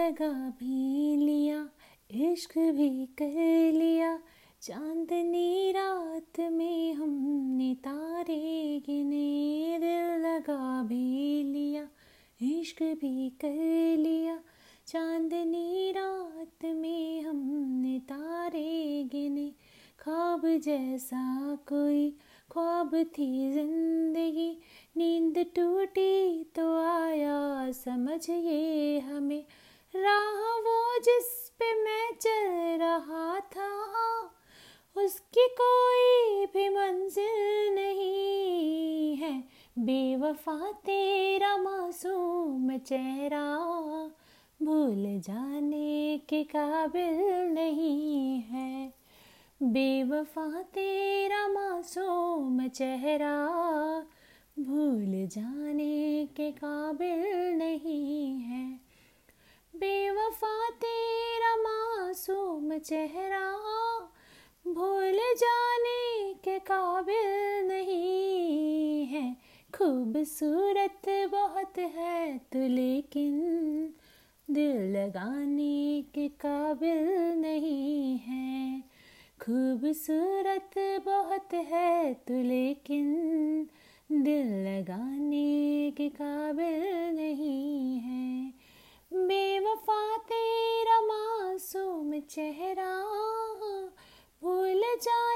लगा भी लिया, इश्क भी कर लिया। चांदनी रात में हमने तारे गिने, दिल लगा भी लिया, इश्क भी कर लिया। चांदनी रात में हमने तारे गिने, ख्वाब जैसा कोई ख्वाब थी ज़िंदगी। नींद टूटी तो आया, समझिए हमें राह वो जिस पे मैं चल रहा था, उसकी कोई भी मंजिल नहीं है। बेवफा तेरा मासूम चेहरा भूल जाने के काबिल नहीं है। बेवफा तेरा मासूम चेहरा भूल जाने के काबिल नहीं चेहरा भूल जाने के काबिल नहीं है। खूबसूरत बहुत है तो लेकिन दिल लगाने के काबिल नहीं है। खूबसूरत बहुत है तो लेकिन दिल लगाने के काबिल नहीं है। चेहरा भूल जा